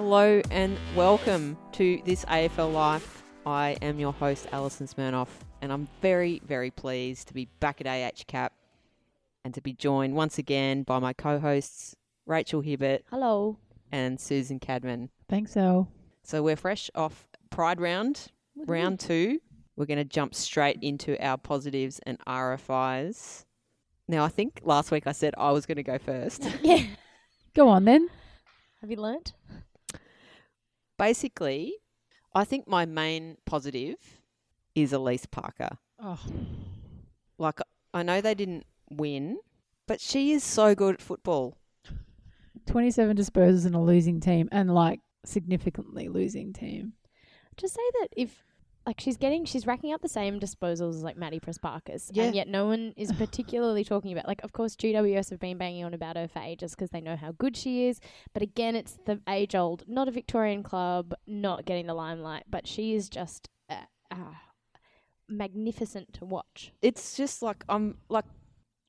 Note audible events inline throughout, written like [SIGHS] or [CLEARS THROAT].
Hello and welcome to this AFL Life. I am your host, Alison Smirnoff, and I'm very, very pleased to be back at AH Cap and to be joined once again by my co hosts, Rachel Hibbert Hello. and Susan Cadman. Thanks, Al. So we're fresh off Pride Round, round two. We're going to jump straight into our positives and RFIs. Now, I think last week I said I was going to go first. [LAUGHS] Yeah. Go on then. Have you learnt? Basically, I think my main positive is Alyce Parker. Oh, Like, I know they didn't win, but she is so good at football. 27 disposals in a losing team and like significantly losing team. Just say that if like she's getting she's racking up the same disposals as like Maddy Prespakis, Yeah. and yet no one is particularly talking about. Like, of course, GWS have been banging on about her for ages because they know how good she is. But again, it's the age-old, not a Victorian club, not getting the limelight, but she is just uh, uh, magnificent to watch. It's just like, I'm like,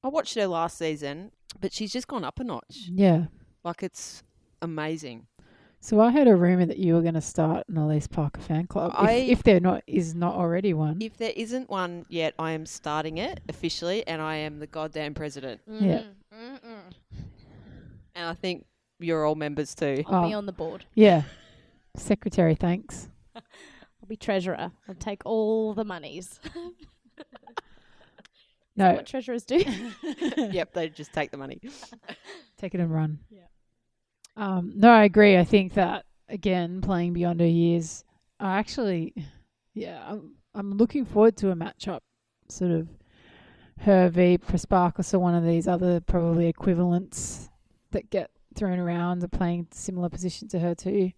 I watched her last season, but she's just gone up a notch. Yeah. Like, it's amazing. So I heard a rumor that you were going to start an Alyce Parker fan club. If, I- if there not is not already one. If there isn't one yet, I am starting it officially, and I am the goddamn president. Mm-hmm. Yeah. Mm-mm. And I think you're all members too. I'll be Oh. on the board. yeah. Secretary, thanks. [LAUGHS] I'll be treasurer. I'll take all the monies. [LAUGHS] No, What treasurers do? [LAUGHS] yep, they just take the money. take it and run. Yeah. Um, no, I agree. I think that again, playing beyond her years, I actually, yeah, I'm, I'm looking forward to a matchup, sort of her v Prespakis or one of these other probably equivalents that get thrown around are playing similar position to her too,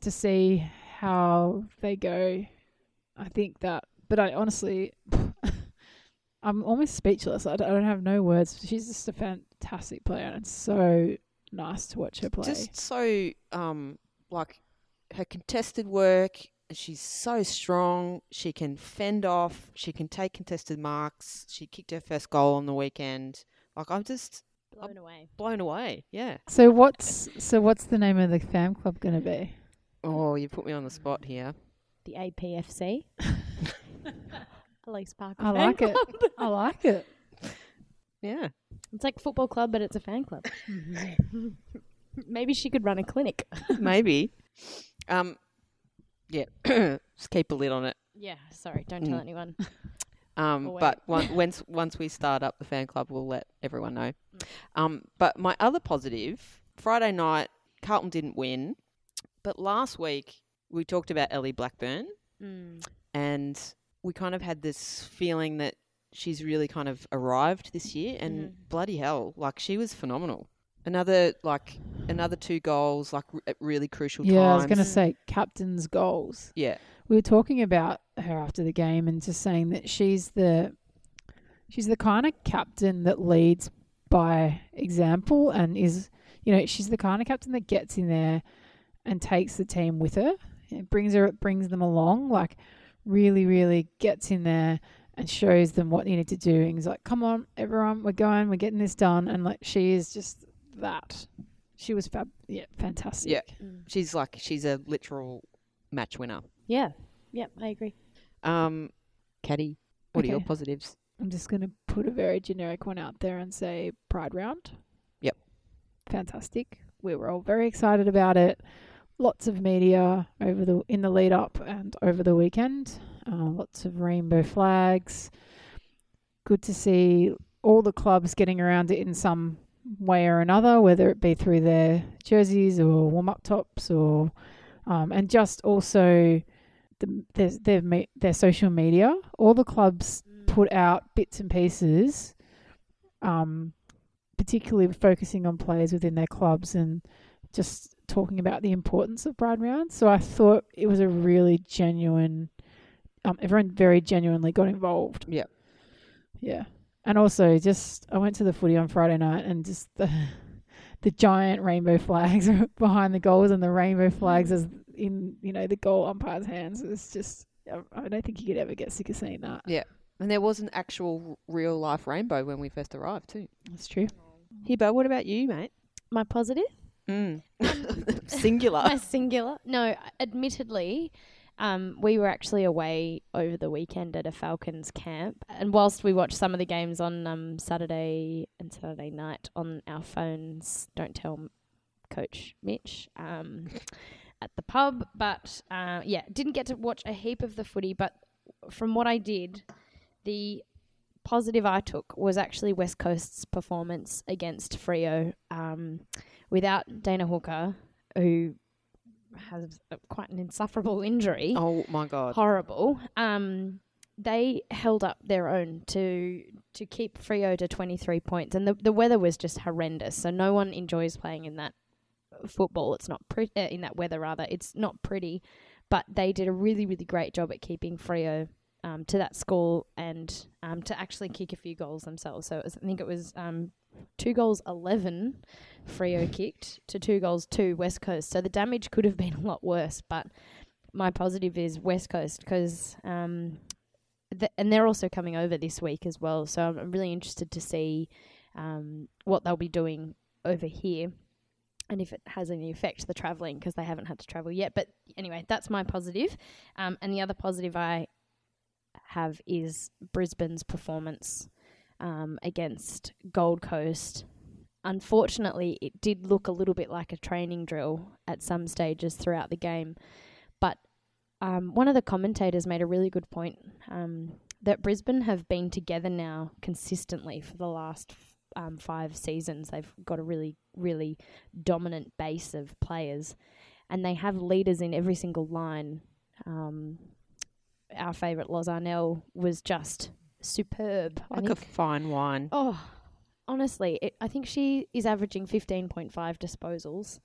to see how they go. I think that, but I honestly, [LAUGHS] I'm almost speechless. I don't, I don't have no words. She's just a fantastic player, and so nice to watch her play. Just so, um, like her contested work. She's so strong. She can fend off. She can take contested marks. She kicked her first goal on the weekend. Like I'm just Blown away. blown away. Yeah. so what's so what's the name of the fam club going to be? Oh, you put me on the spot here. The APFC. Alyce [LAUGHS] Parker. I Fan like it. I like it. Yeah. It's like football club, but it's a fan club. [LAUGHS] Maybe she could run a clinic. [LAUGHS] Maybe. Um. Yeah. [CLEARS THROAT] just keep a lid on it. Yeah, sorry, don't tell Mm. anyone. [LAUGHS] Um, Or but on- once once we start up the fan club, we'll let everyone know. Um, but my other positive, Friday night, Carlton didn't win, but last week we talked about Ellie Blackburn, Mm. and we kind of had this feeling that she's really kind of arrived this year, and Mhm. bloody hell, like she was phenomenal. Another like another two goals, like at really crucial Yeah, I was going to say captain's goals. yeah, We were talking about her after the game and just saying that she's the she's the kind of captain that leads by example and is you know she's the kind of captain that gets in there and takes the team with her. It brings her it brings them along like really really gets in there and shows them what you need to do and he's like come on everyone we're going we're getting this done and like she is just that she was fab yeah fantastic Yeah. Mm. she's like she's a literal match winner. Yeah, yep, I agree. Um, Caddy, what are your positives? I'm just going to put a very generic one out there and say Pride Round. Yep. Fantastic. We were all very excited about it. Lots of media over the in the lead up and over the weekend. Uh, lots of rainbow flags. Good to see all the clubs getting around it in some way or another, whether it be through their jerseys or warm up tops or um, and just also the, their their their social media. All the clubs put out bits and pieces, um, particularly focusing on players within their clubs and just talking about the importance of Pride Round. So I thought it was a really genuine. Um, everyone very genuinely got involved. Yeah. Yeah, and also just I went to the footy on Friday night and just the [LAUGHS] the giant rainbow flags [LAUGHS] behind the goals and the rainbow flags as in you know the goal umpire's hands. It's just I- I don't think you could ever get sick of seeing that. Yeah, and there was an actual real life rainbow when we first arrived too. That's true. Hibbo, what about you, mate? My positive? Mm. [LAUGHS] Singular. My singular. No, admittedly, um, we were actually away over the weekend at a Falcons camp, and whilst we watched some of the games on um, Saturday and Saturday night on our phones, don't tell Coach Mitch um, at the pub. But uh, yeah, didn't get to watch a heap of the footy. But from what I did, the positive I took was actually West Coast's performance against Freo. Um, without Dana Hooker, who has a, quite an insufferable injury, oh my god. horrible. Um, they held up their own to to keep Freo to 23 points, and the the weather was just horrendous. So no one enjoys playing in that football. It's not pretty uh, in that weather rather. It's not pretty, but they did a really really great job at keeping Freo. Um, to that score and um, to actually kick a few goals themselves. So it was, I think it was um, two goals 11 Freo kicked to two goals two West Coast. So the damage could have been a lot worse, but my positive is West Coast because um, th- and they're also coming over this week as well. So I'm really interested to see um, what they'll be doing over here. And if it has any effect, the travelling, because they haven't had to travel yet. But anyway, that's my positive. Um, and the other positive I have is Brisbane's performance um, against Gold Coast. Unfortunately, it did look a little bit like a training drill at some stages throughout the game. But um, one of the commentators made a really good point um, that Brisbane have been together now consistently for the last um, five seasons. They've got a really, really dominant base of players, and they have leaders in every single line. Um, our favourite Loz Arnell was just superb. I like a fine wine. Oh, honestly, it, I think she is averaging 15.5 disposals,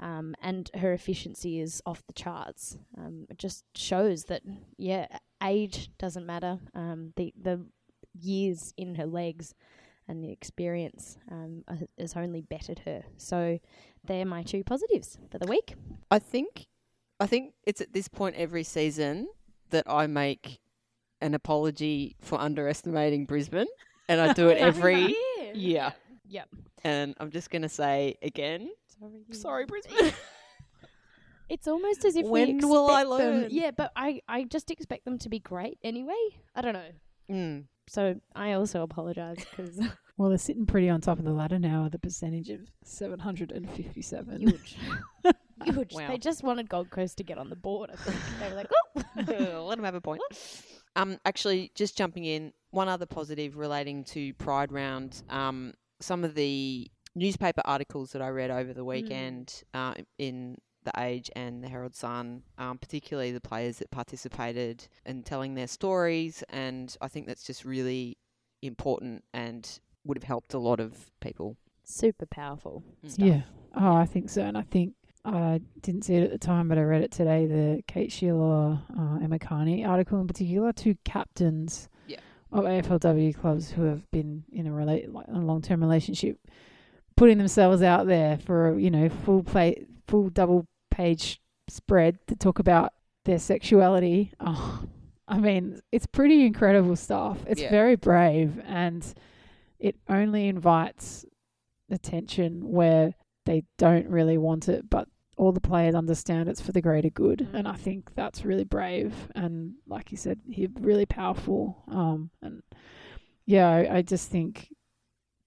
um, and her efficiency is off the charts. Um, it just shows that, yeah, age doesn't matter. Um, the the years in her legs and the experience um, has only bettered her. So they're my two positives for the week. I think I think it's at this point every season that I make an apology for underestimating Brisbane, and I [LAUGHS] do it every year. Yeah. Yep. And I'm just going to say again, Sorry. sorry, [LAUGHS] Brisbane. It's almost as if we When will I expect them- learn? Yeah, but I, I just expect them to be great anyway. I don't know. mm. So I also apologise because [LAUGHS] Well, they're sitting pretty on top of the ladder now with a percentage of 757. huge, huge. Wow. They just wanted Gold Coast to get on the board. I think they were like, oh, Let them have a point. Um, actually, just jumping in, one other positive relating to Pride Round. Um, some of the newspaper articles that I read over the weekend uh, in the Age and the Herald Sun, um, particularly the players that participated and telling their stories, and I think that's just really important and would have helped a lot of people. super powerful. Mm. Stuff. Yeah. Oh, I think so. And I think I didn't see it at the time, but I read it today. The Kate Shierlaw, uh, Emma Kearney article in particular, two captains Yeah. of AFLW clubs who have been in a relate like a long term relationship, putting themselves out there for a, you know full play, full double page spread to talk about their sexuality. [LAUGHS] Oh, I mean, it's pretty incredible stuff. It's Yeah. very brave and it only invites attention where they don't really want it, but all the players understand it's for the greater good. And I think that's really brave and, like you said, he really powerful. Um, and yeah, I, I just think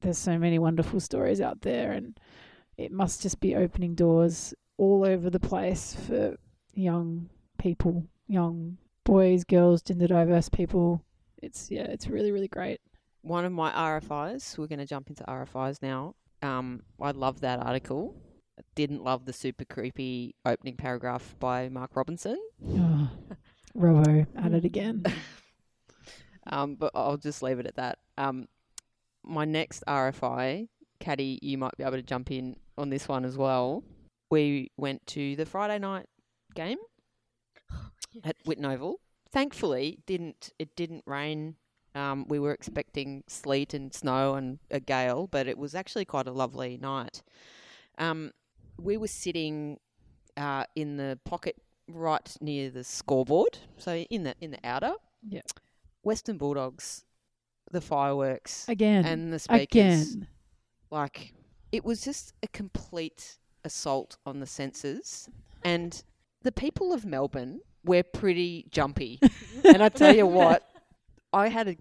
there's so many wonderful stories out there, and it must just be opening doors all over the place for young people, young boys, girls, gender diverse people. It's yeah, it's really really great. one of my RFIs. We're going to jump into RFIs now. Um, I love that article. Didn't love the super creepy opening paragraph by Mark Robinson, Oh, [SIGHS] Robo at it again. [LAUGHS] um, but I'll just leave it at that. Um, my next RFI, Caddy, you might be able to jump in on this one as well. We went to the Friday night game [GASPS] at Whitten Oval. Thankfully, didn't it didn't rain. Um, we were expecting sleet and snow and a gale, but it was actually quite a lovely night. Um, we were sitting uh, in the pocket right near the scoreboard, so in the in the outer. Yeah. Western Bulldogs, the fireworks Again. and the speakers. again. Like it was just a complete assault on the senses, and the people of Melbourne were pretty jumpy. [LAUGHS] and I tell you what, I had a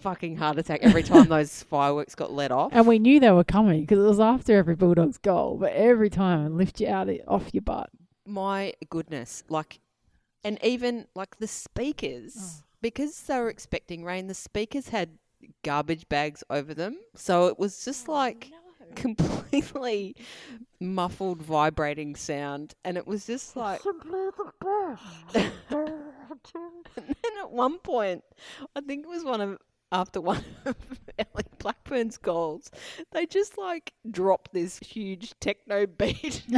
fucking heart attack every time [LAUGHS] those fireworks got let off. And we knew they were coming because it was after every Bulldogs goal, but every time and lift you out of- off your butt. My goodness, like, and even like the speakers, Oh. because they were expecting rain, the speakers had garbage bags over them, so it was just oh, like [LAUGHS] completely muffled, vibrating sound, and it was just like. [LAUGHS] And then at one point, I think it was one of after one [LAUGHS] of Ellie Blackburn's goals, they just like dropped this huge techno beat. [LAUGHS]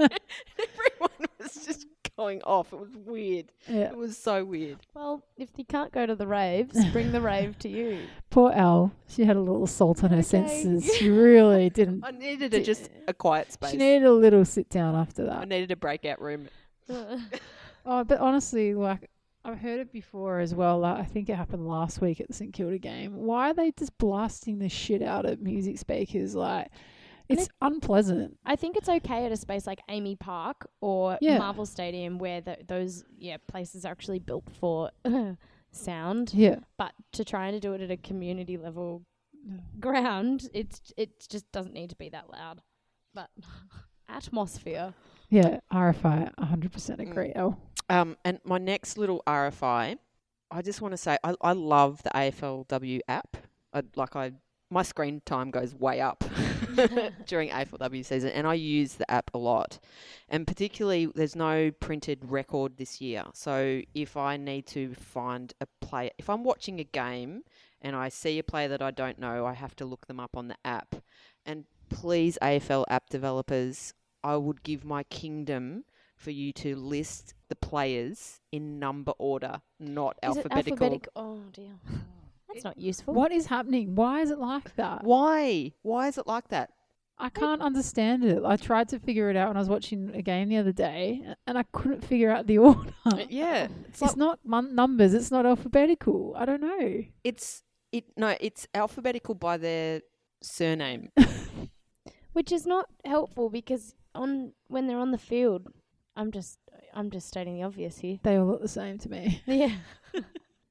Everyone was just going off. It was weird. Yeah. It was so weird. Well, if you can't go to the raves, bring the rave to you. [LAUGHS] Poor Elle. She had a little salt on her Okay. senses. She really didn't. I needed a, just a quiet space. She needed a little sit down after that. I needed a breakout room. Uh. Oh, but honestly, like I've heard it before as well. Like, I think it happened last week at the St Kilda game. Why are they just blasting the shit out of music speakers? Like, it's unpleasant. I think it's okay at a space like AAMI Park or Yeah. Marvel Stadium where the, those yeah places are actually built for [LAUGHS] sound. Yeah. But to try and do it at a community level ground, it's it just doesn't need to be that loud. But [LAUGHS] atmosphere. Yeah. RFI, 100% Mm. agree. Um, and my next little RFI, I just want to say I, I love the AFLW app. I, like I, my screen time goes way up [LAUGHS] [LAUGHS] during AFLW season, and I use the app a lot. And particularly, there's no printed record this year. So if I need to find a player, if I'm watching a game and I see a player that I don't know, I have to look them up on the app. And please, AFL app developers, I would give my kingdom for you to list the players in number order, not Is alphabetical. it alphabetic? Oh dear. That's not useful. What is happening? Why is it like that? Why? Why is it like that? I can't understand it. I tried to figure it out when I was watching a game the other day, and I couldn't figure out the [LAUGHS] order. Uh, yeah, It's, it's like, not mon- numbers. It's not alphabetical. I don't know. it's it no, it's alphabetical by their surname. [LAUGHS] Which is not helpful because on when they're on the field, I'm just I'm just stating the obvious here. They all look the same to me. [LAUGHS] Yeah. [LAUGHS]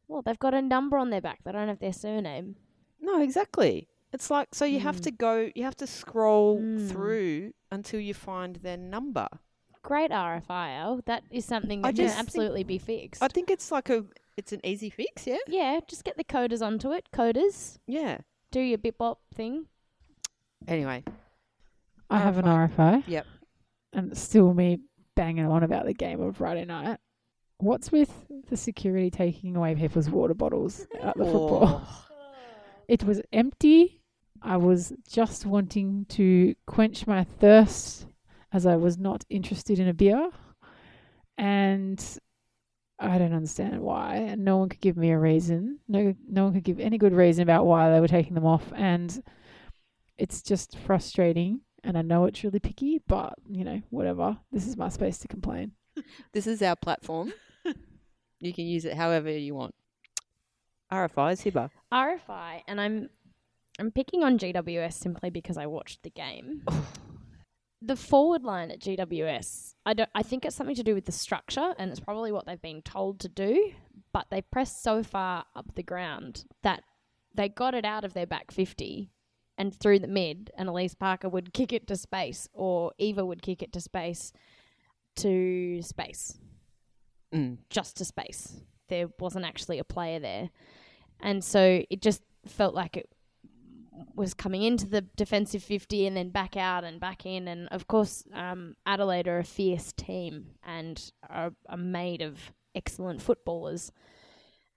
well, they've got a number on their back. They don't have their surname. No, exactly. It's like so you have Mm. to go, you have to scroll Mm. through until you find their number. Great RFIL. That is something that can just think- absolutely be fixed. I think it's like a, it's an easy fix. Yeah, yeah, just get the coders onto it. Coders, yeah. do your bip bop thing. Anyway, I have an RFI. Yep. And it's still me banging on about the game on Friday night. What's with the security taking away people's water bottles at the football? Oh. [LAUGHS] It was empty. I was just wanting to quench my thirst as I was not interested in a beer. And I don't understand why. And no one could give me a reason. No no one could give any good reason about why they were taking them off. And it's just frustrating. And I know it's really picky, but you know, whatever. This is my space to complain. [LAUGHS] This is our platform. [LAUGHS] you can use it however you want. RFI is Hibba. RFI, and I'm I'm picking on GWS simply because I watched the game. [SIGHS] the forward line at GWS, I don't. I think it's something to do with the structure, and it's probably what they've been told to do. But they pressed so far up the ground that they got it out of their back fifty and through the mid, and Alyce Parker would kick it to space, or Eva would kick it to space, to space Mm. just to space. There wasn't actually a player there. And so it just felt like it was coming into the defensive 50 and then back out and back in. And of course, um, Adelaide are a fierce team and are, are made of excellent footballers.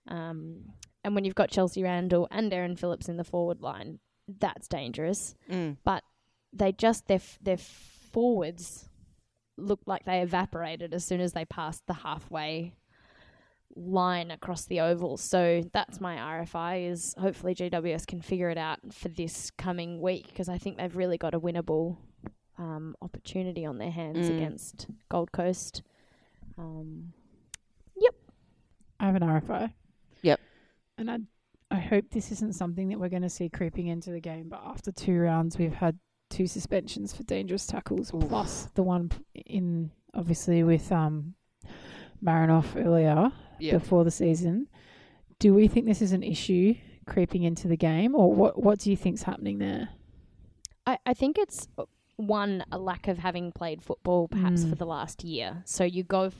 Um, and when you've got Chelsea Randall and Erin Phillips in the forward line, that's dangerous Mm. they just their their forwards looked like they evaporated as soon as they passed the halfway line across the oval. So that's my RFI is hopefully GWS can figure it out for this coming week because I think they've really got a winnable um, opportunity on their hands Mm. against Gold Coast. Um, yep. I have an RFI. Yep. And I I hope this isn't something that we're going to see creeping into the game. But after two rounds, we've had two suspensions for dangerous tackles, Oof. plus the one in obviously with um, Marinoff earlier Yeah. before the season. Do we think this is an issue creeping into the game, or what? What do you think's happening there? I, I think it's uh, one a lack of having played football perhaps Mm. for the last year. So you go f-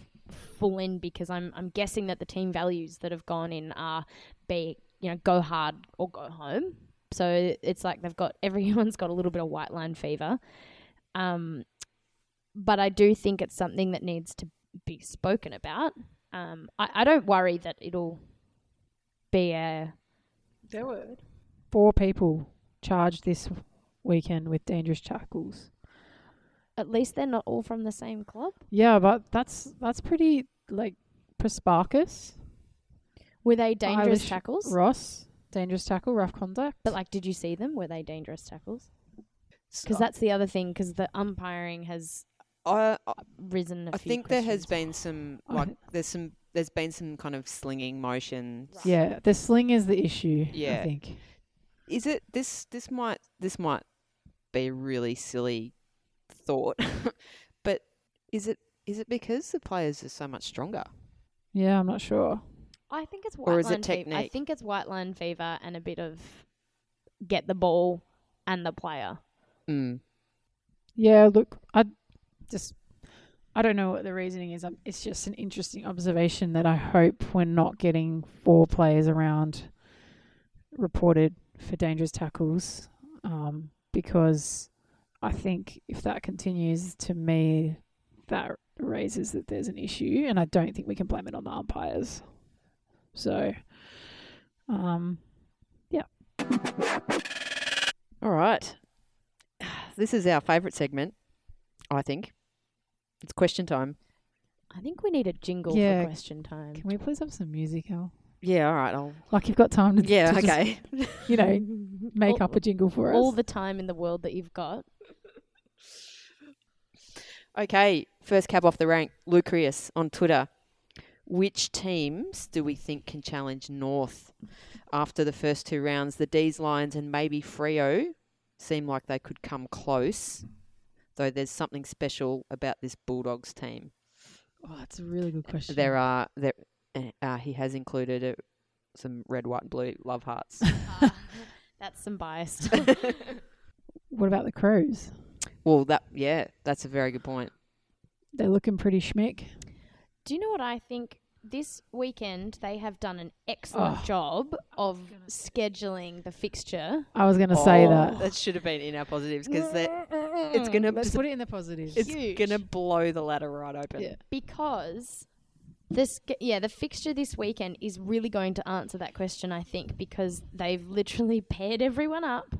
full in because I'm I'm guessing that the team values that have gone in are be you know go hard or go home. So it's like they've got [LAUGHS] everyone's got a little bit of white line fever. Um, but I do think it's something that needs to be spoken about. Um, I, I don't worry that it'll be a There were four people charged this weekend with dangerous tackles. at least they're not all from the same club. Yeah, but that's that's pretty like Prespakis, Were they oh, dangerous Eilish tackles? Ross, dangerous tackle, rough conduct. But like, did you see them? Were they dangerous tackles? Because uh, that's the other thing. Because the umpiring has I, I risen. I I think there has been some oh. like there's some there's been some kind of slinging motion. yeah, the sling is the issue. Yeah. I think. Is it this this might this might be a really silly thought, [LAUGHS] but is it is it because the players are so much stronger? Yeah, I'm not sure. I think it's Or white is it line fever. I think it's white line fever and a bit of get the ball and the player. Mm. Yeah, look, I just I don't know what the reasoning is. Um, It's just an interesting observation that I hope we're not getting four players around reported for dangerous tackles, um, because I think if that continues, to me, that raises that there's an issue, and I don't think we can blame it on the umpires. So, um, yeah. All right, [SIGHS] this is our favourite segment. I think it's question time. I think we need a jingle Yeah. for question time. can we please have some music, Al? Yeah, all right. I'll. Like you've got time to, Yeah, to just, okay. [LAUGHS] you know, [LAUGHS] make All- up a jingle for us. All the time in the world that you've got. Okay, first cab off the rank, Lucrius on Twitter. Which teams do we think can challenge North after the first two rounds? The D's Lions and maybe Freo seem like they could come close, though there's something special about this Bulldogs team. Oh, that's a really good question. There are there uh, he has included uh, some red, white, and blue love hearts. [LAUGHS] That's some biased. [LAUGHS] What about the Crows? well, that yeah, that's a very good point. They're looking pretty schmick. Do you know what I think? This weekend they have done an excellent Oh. job of scheduling the fixture. I was going to say Oh, that. that should have been in our positives because it's gonna Let's put it in the positives. it's huge. gonna blow the ladder right open. Yeah. because this yeah the fixture this weekend is really going to answer that question i think because they've literally [LAUGHS] paired everyone up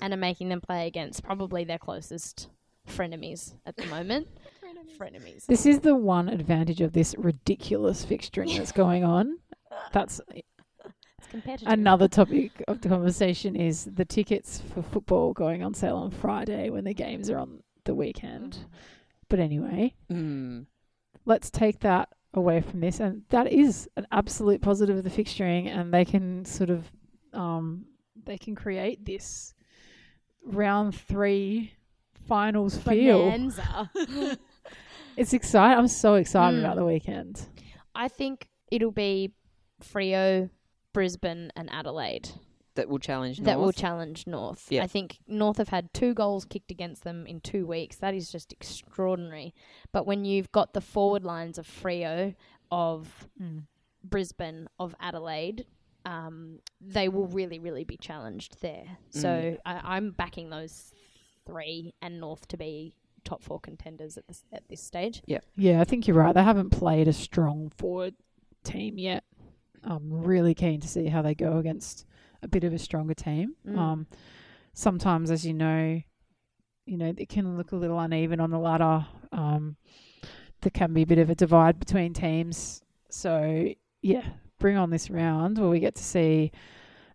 and are making them play against probably their closest frenemies at the moment frenemies This is the one advantage of this ridiculous fixturing that's going on. That's it's competitive another topic of the conversation is the tickets for football going on sale on Friday when the games are on the weekend. But anyway, Mm. let's take that away from this and that is an absolute positive of the fixturing and they can sort of um they can create this round 3 finals feel. [LAUGHS] bonanza It's exciting. I'm so excited Mm. about the weekend. i think it'll be freo brisbane and adelaide That will challenge that will North. challenge North. Yeah. I think North have had two goals kicked against them in two weeks. That is just extraordinary. But when you've got the forward lines of Freo, of Brisbane, of Adelaide, um, they will really, really be challenged there. So Mm. I, I'm backing those three and North to be top four contenders at this at this stage. Yeah, yeah, I think you're right. They haven't played a strong forward team yet. I'm really keen to see how they go against a bit of a stronger team. Mm. Um, sometimes, as you know, you know it can look a little uneven on the ladder. Um, there can be a bit of a divide between teams. So yeah, bring on this round where we get to see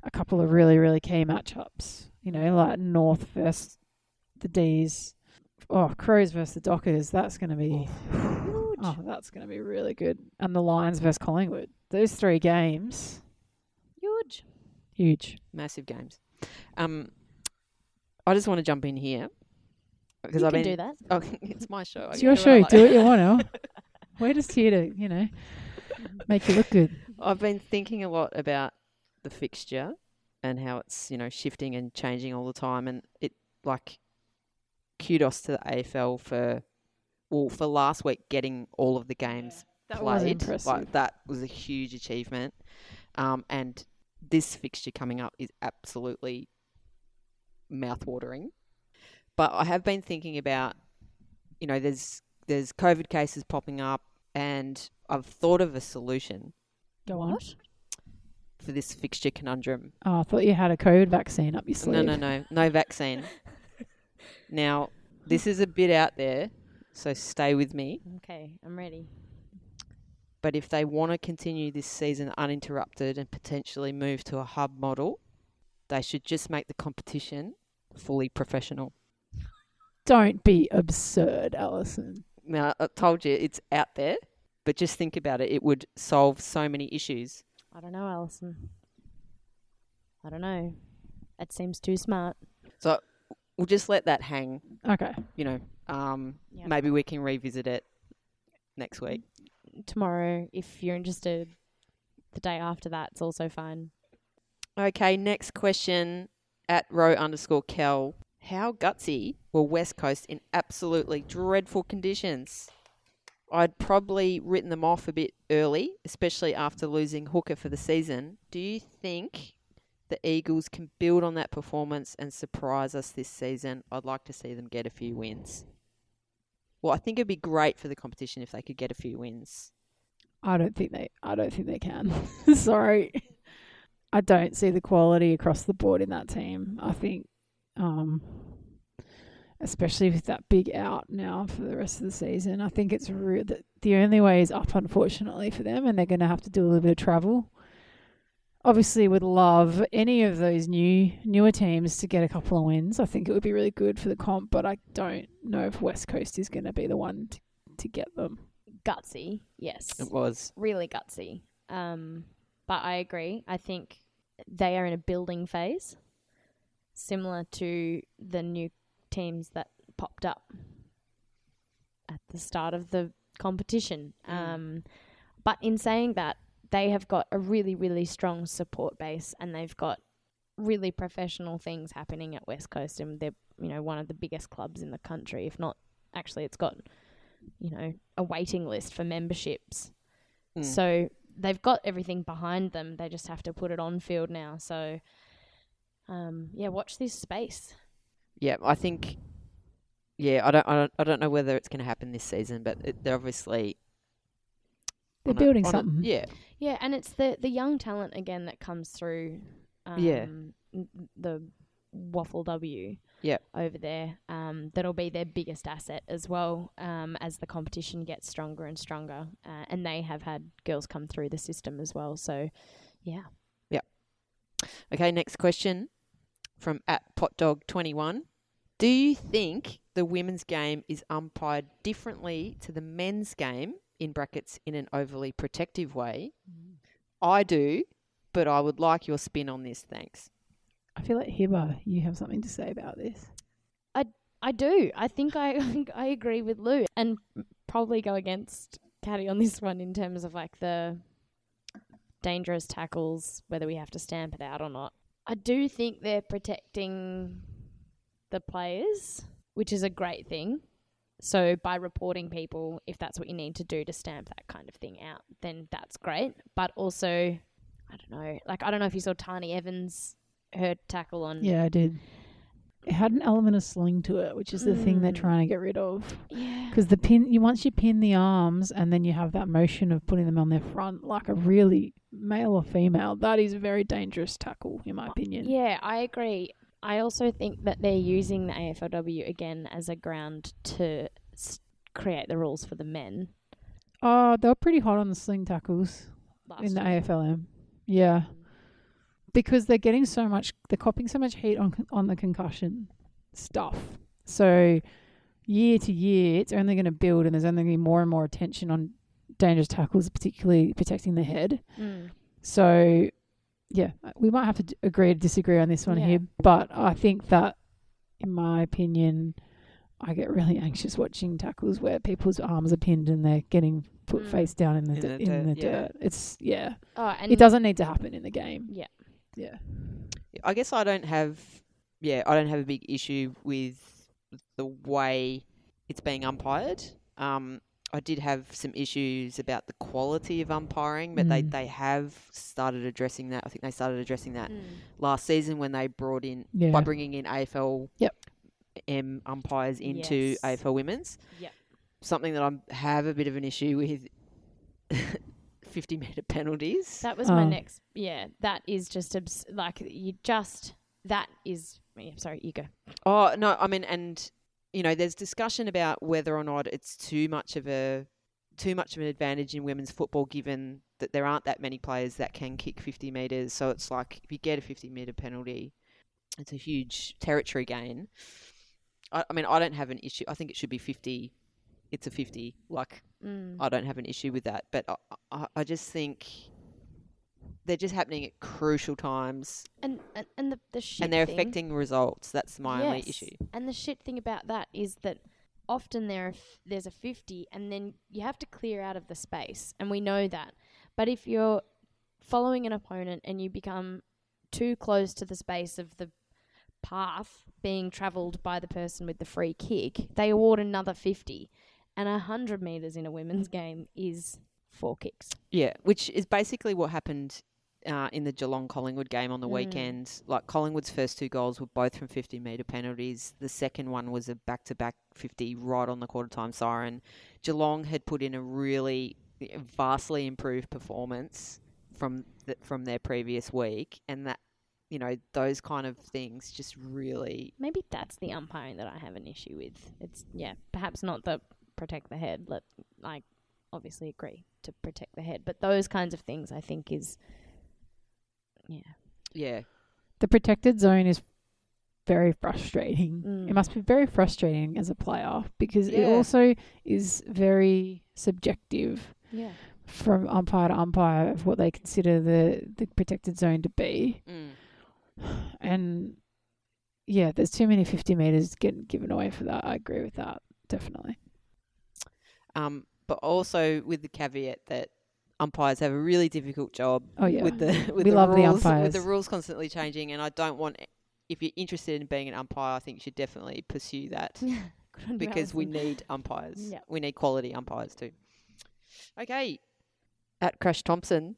a couple of really really key matchups. You know, like North versus the D's. Oh, Crows versus the Dockers. That's going to be. [SIGHS] Oh, that's going to be really good. And the Lions versus Collingwood. Those three games, Huge. huge. Massive games. Um, I just want to jump in here because I've can been. do that. [LAUGHS] Oh, it's my show. It's can your do show. like. Do what you want to. [LAUGHS] We're just here to, you know, make you look good. I've been thinking a lot about the fixture and how it's you know shifting and changing all the time, and it like kudos to the AFL for well for last week getting all of the games That was played. impressive. Like that was a huge achievement, um, and this fixture coming up is absolutely mouthwatering. But I have been thinking about, you know, there's there's COVID cases popping up, and I've thought of a solution Go on. What? for this fixture conundrum. Oh, I thought you had a COVID vaccine up your sleeve. No, no, no, no vaccine. [LAUGHS] now, this is a bit out there, so stay with me. Okay, I'm ready. But if they want to continue this season uninterrupted and potentially move to a hub model, they should just make the competition fully professional. Don't be absurd, Alison. Now, I told you it's out there, but just think about it. It would solve so many issues. I don't know, Alison. I don't know. That seems too smart. We'll just let that hang, Okay. you know. Um, Yep. Maybe we can revisit it next week. Tomorrow, if you're interested, the day after that, it's also fine. Okay, next question at row underscore Kel. How gutsy were West Coast in absolutely dreadful conditions? I'd probably written them off a bit early, especially after losing Hooker for the season. Do you think the Eagles can build on that performance and surprise us this season? I'd like to see them get a few wins. Well, I think it'd be great for the competition if they could get a few wins. I don't think they. I don't think they can. [LAUGHS] Sorry, I don't see the quality across the board in that team. I think, um, especially with that big out now for the rest of the season, I think it's re- the, the only way is up, unfortunately for them, and they're going to have to do a little bit of travel. Obviously, would love any of those new newer teams to get a couple of wins. I think it would be really good for the comp, but I don't know if West Coast is going to be the one to, to get them. Gutsy, yes. It was. really gutsy. Um, but I agree. I think they are in a building phase, similar to the new teams that popped up at the start of the competition. Mm. Um, but in saying that, they have got a really, really strong support base, and they've got really professional things happening at West Coast, and they're you know one of the biggest clubs in the country. If not, actually, it's got you know a waiting list for memberships. Mm. So they've got everything behind them. They just have to put it on field now. So, um, yeah, watch this space. Yeah, I think. Yeah, I don't, I don't, I don't know whether it's going to happen this season, but it, they're obviously They're on a- building on a- something. yeah, Yeah, and it's the the young talent again that comes through. Um, Yeah. The WAFLW. Yep. Over there, um, that'll be their biggest asset as well. Um, as the competition gets stronger and stronger, uh, and they have had girls come through the system as well. So, yeah, Yep. Okay, next question from at potdog21. Do you think the women's game is umpired differently to the men's game, in brackets, in an overly protective way? Mm. I do, but I would like your spin on this. Thanks. I feel like Hiba, you have something to say about this. I I do. I think I [LAUGHS] I agree with Lou, and probably go against Caddy on this one in terms of like the dangerous tackles, whether we have to stamp it out or not. I do think they're protecting the players, which is a great thing. So by reporting people, if that's what you need to do to stamp that kind of thing out, then that's great. But also, I don't know. Like I don't know if you saw Tani Evans her tackle on Yeah, I did. It had an element of sling to it, which is the thing they're Mm. trying to get rid of. yeah Because the pin, you once you pin the arms and then you have that motion of putting them on their front, like a really male or female, that is a very dangerous tackle, in my opinion. Yeah, I agree. I also think that they're using the AFLW again as a ground to s- create the rules for the men. Oh, they were pretty hot on the sling tackles Last in the year. AFLM. Yeah, because they're getting so much, they're copping so much heat on on the concussion stuff. So year to year, it's only going to build, and there's only going to be more and more attention on dangerous tackles, particularly protecting the head. Mm. So, yeah, we might have to agree to disagree on this one Yeah. here, but I think that in my opinion, I get really [LAUGHS] anxious watching tackles where people's arms are pinned and they're getting put Mm. face down in the In di- the in the dirt, yeah. dirt. It's yeah, Oh, and it doesn't need to happen in the game. Yeah. Yeah. I guess I don't have, yeah, I don't have a big issue with the way it's being umpired. Um, I did have some issues about the quality of umpiring, but they, Mm. they have started addressing that. I think they started addressing that Mm. last season when they brought in Yeah. by bringing in AFL Yep. M umpires into Yes. AFL women's. Yep. Something that I have a bit of an issue with. [LAUGHS] 50 metre penalties. That was my Oh. next. Yeah, that is just abs- like you just that is. Yeah, sorry, you go. Oh no, I mean, and you know, there's discussion about whether or not it's too much of a too much of an advantage in women's football, given that there aren't that many players that can kick 50 meters. So it's like if you get a 50 meter penalty, it's a huge territory gain. I, I mean, I don't have an issue. I think it should be 50. It's a 50. Like Mm. I don't have an issue with that, but I, I, I just think they're just happening at crucial times, and, and and the the shit and they're thing- affecting results. That's my only Yes. issue. And the shit thing about that is that often there are f- there's a 50 and then you have to clear out of the space and we know that. But if you're following an opponent and you become too close to the space of the path being traveled by the person with the free kick, they award another 50. And 100 meters in a women's [LAUGHS] game is four kicks. Yeah, which is basically what happened uh, in the Geelong Collingwood game on the Mm. weekend. Like Collingwood's first two goals were both from 50 metre penalties. The second one was a back to back 50 right on the quarter time siren. Geelong had put in a really vastly improved performance from the, from their previous week, and that you know those kind of things just really Maybe that's the umpiring that I have an issue with. It's yeah, perhaps not the protect the head. Let I obviously agree to protect the head, but those kinds of things I think is yeah. yeah The protected zone is very frustrating. Mm. It must be very frustrating as a player because it also is very subjective Yeah. from umpire to umpire of what they consider the, the protected zone to be. mm. And yeah, there's too many 50 meters getting given away for that. I agree with that. Definitely. um, but also with the caveat that umpires have a really difficult job Oh, yeah. with the with We the love the rules with the rules constantly changing, and I don't want. If you're interested in being an umpire, I think you should definitely pursue that [LAUGHS] Good on you, because we need umpires. Yep. We need quality umpires too. Okay, at Crash Thompson,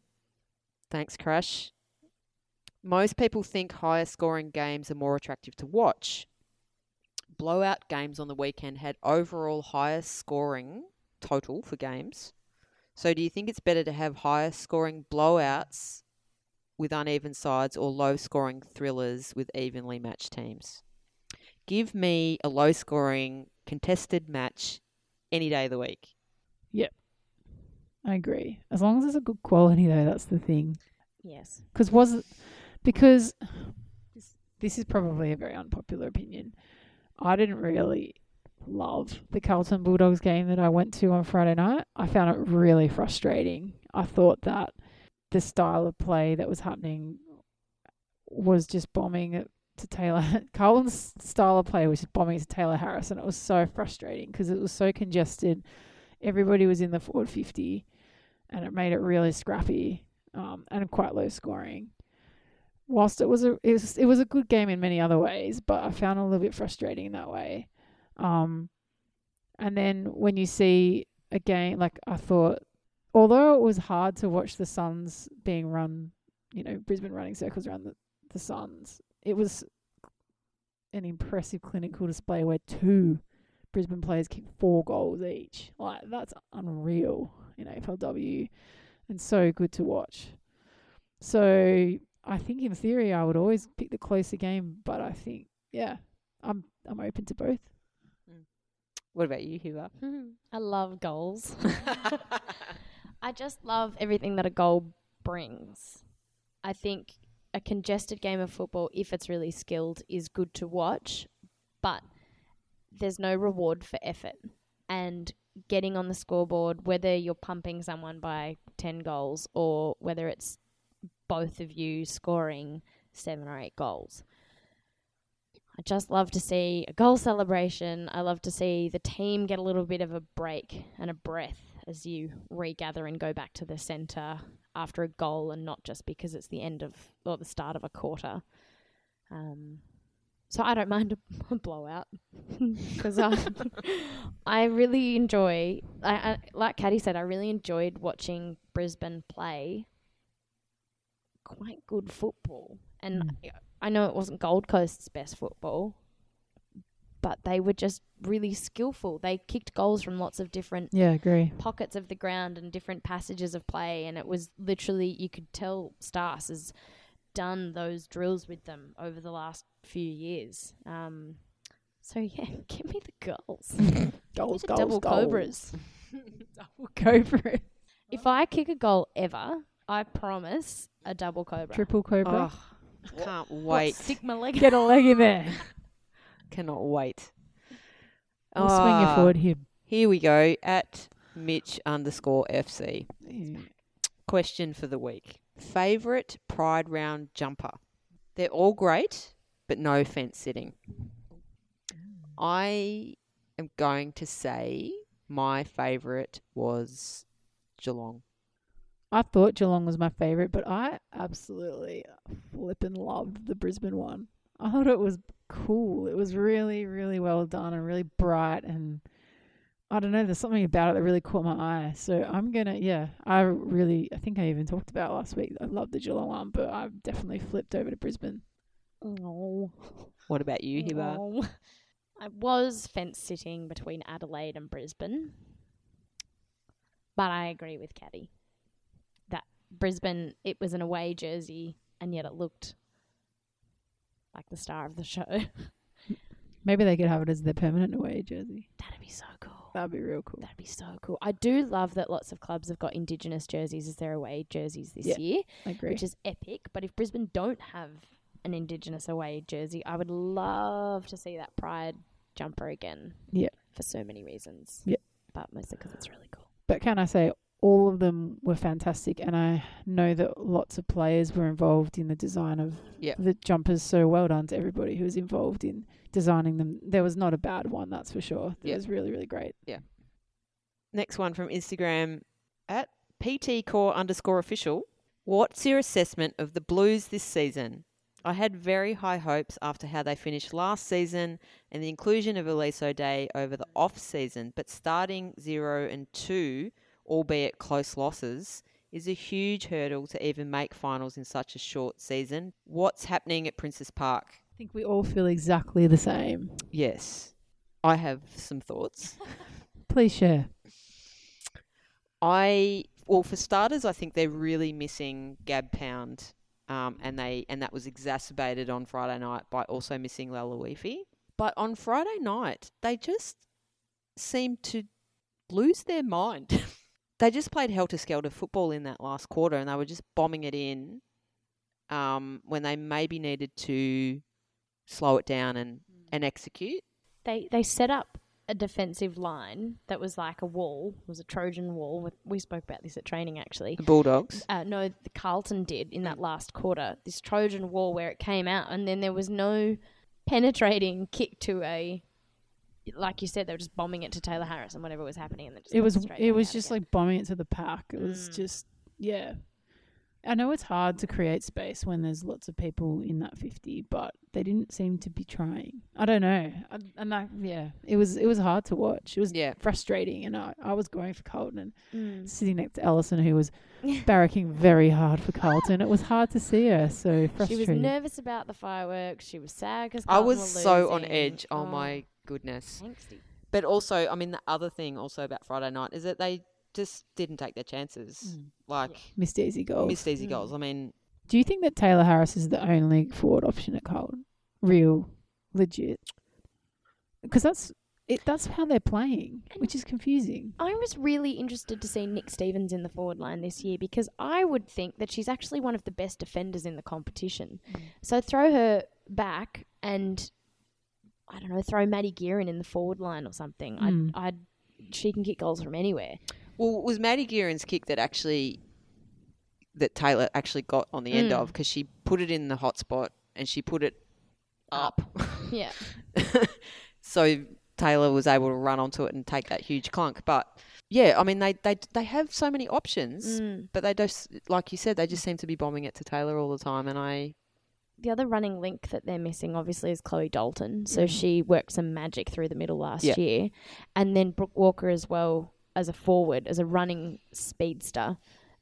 thanks Crash. Most people think higher scoring games are more attractive to watch. Blowout games on the weekend had overall higher scoring total for games. So, do you think it's better to have higher scoring blowouts with uneven sides or low scoring thrillers with evenly matched teams? Give me a low scoring contested match any day of the week. Yep. I agree. As long as it's a good quality, though, that's the thing. Yes. Because was it because this, this is probably a very unpopular opinion. I didn't really love the Carlton Bulldogs game that I went to on Friday night. I found it really frustrating. I thought that the style of play that was happening was just bombing to Taylor. [LAUGHS] Carlton's style of play was just bombing to Taylor Harris, and it was so frustrating because it was so congested. Everybody was in the forward 50, and it made it really scrappy um, and quite low scoring. Whilst it was a it was, it was a good game in many other ways, but I found it a little bit frustrating in that way. Um, and then when you see a game like I thought, although it was hard to watch the Suns being run, you know, Brisbane running circles around the the Suns, it was an impressive clinical display where two Brisbane players kicked four goals each. Like that's unreal in AFLW and so good to watch. So I think in theory I would always pick the closer game, but I think yeah, I'm I'm open to both. What about you, Hugo? [LAUGHS] I love goals. [LAUGHS] [LAUGHS] I just love everything that a goal brings. I think a congested game of football, if it's really skilled, is good to watch, but there's no reward for effort. And getting on the scoreboard, whether you're pumping someone by 10 goals or whether it's both of you scoring seven or eight goals, I just love to see a goal celebration. I love to see the team get a little bit of a break and a breath as you regather and go back to the centre after a goal and not just because it's the end of or the start of a quarter. Um, so I don't [LAUGHS] mind a, a blowout [LAUGHS] because I, [LAUGHS] I really enjoy, I, I, like Caddy said, I really enjoyed watching Brisbane play quite good football. And Mm. I know it wasn't Gold Coast's best football, but they were just really skillful. They kicked goals from lots of different Yeah, agree. pockets of the ground and different passages of play, and it was literally you could tell Starce has done those drills with them over the last few years. Um, so [LAUGHS] yeah, give me the goals. [LAUGHS] Give Goals, the goals, double goals. cobras. [LAUGHS] Double go for it. If I kick a goal ever, I promise a double cobra. Triple cobra. Oh, can't What, wait. stick my leg. Get a leg in there. [LAUGHS] Cannot wait. I'll swing your Ah, forward hip. Here we go at Mitch underscore FC. Question for the week. Favorite Pride Round jumper? They're all great, but no fence sitting. I am going to say my favorite was Geelong. I thought Geelong was my favourite, but I absolutely flippin' loved the Brisbane one. I thought it was cool. It was really, really well done and really bright and I don't know, there's something about it that really caught my eye. So I'm gonna yeah, I really I think I even talked about it last week. I love the Geelong one, but I've definitely flipped over to Brisbane. Oh. What about you, Hiba? Oh. I was fence sitting between Adelaide and Brisbane, but I agree with Caddy that Brisbane it was an away jersey and yet it looked like the star of the show. [LAUGHS] Maybe they could have it as their permanent away jersey. That'd be so cool. That'd be real cool. That'd be so cool. I do love that lots of clubs have got Indigenous jerseys as their away jerseys this Yeah. year, I agree. which is epic. But if Brisbane don't have an Indigenous away jersey, I would love to see that Pride jumper again. Yeah. For so many reasons. Yeah. But mostly because it's really cool. But can I say all of them were fantastic, and I know that lots of players were involved in the design of Yeah. the jumpers. So well done to everybody who was involved in designing them. There was not a bad one, that's for sure. It Yeah. was really, really great. Yeah. Next one from Instagram at PT Core underscore official. What's your assessment of the Blues this season? I had very high hopes after how they finished last season and the inclusion of Elise O'Dea over the off season, but starting zero and two, albeit close losses, is a huge hurdle to even make finals in such a short season. What's happening at Princes Park? I think we all feel exactly the same. Yes, I have some thoughts. [LAUGHS] Please share. I well, for starters, I think they're really missing Gab Pound, um, and they and that was exacerbated on Friday night by also missing Laloifi. But on Friday night, they just seemed to lose their mind. [LAUGHS] they just played helter skelter football in that last quarter, and they were just bombing it in um, when they maybe needed to slow it down and, and execute. They they set up a defensive line that was like a wall, it was a Trojan wall. We spoke about this at training actually. The Bulldogs. uh, no, the Carlton did in that last quarter. This Trojan wall where it came out, and then there was no penetrating kick to a, like you said, they were just bombing it to Tayla Harris and whatever was happening, and then just It was it was just again. like bombing it to the pack. It was Mm. just yeah. I know it's hard to create space when there's lots of people in that 50, but they didn't seem to be trying. I don't know. I, and that yeah, it was it was hard to watch. It was Yeah. frustrating and I, I was going for Carlton and Mm. sitting next to Alison who was [LAUGHS] barracking very hard for Carlton. It was hard to see her, so [LAUGHS] She was nervous about the fireworks. She was sad because I was so on edge. Oh, my goodness. Angsty. But also, I mean, the other thing also about Friday night is that they just didn't take their chances. Mm. Like, Missed easy goals. missed easy Mm. goals. I mean, Do you think that Tayla Harris is the only forward option at Carlton? Real, legit. Because that's it. That's how they're playing, which is confusing. I was really interested to see Nic Stevens in the forward line this year because I would think that she's actually one of the best defenders in the competition. So throw her back and I don't know, throw Maddy Guerin in the forward line or something. Mm. I'd, I'd she can kick goals from anywhere. well, it was Maddy Guerin's kick that actually that Tayla actually got on the end Mm. of because she put it in the hot spot and she put it up. [LAUGHS] Yeah. so Tayla was able to run onto it and take that huge clunk. But yeah, I mean they they they have so many options, Mm. but they just like you said, they just seem to be bombing it to Tayla all the time. And I The other running link that they're missing, obviously, is Chloe Dalton. So Mm. she worked some magic through the middle last Yeah. year. And then Brooke Walker as well as a forward, as a running speedster,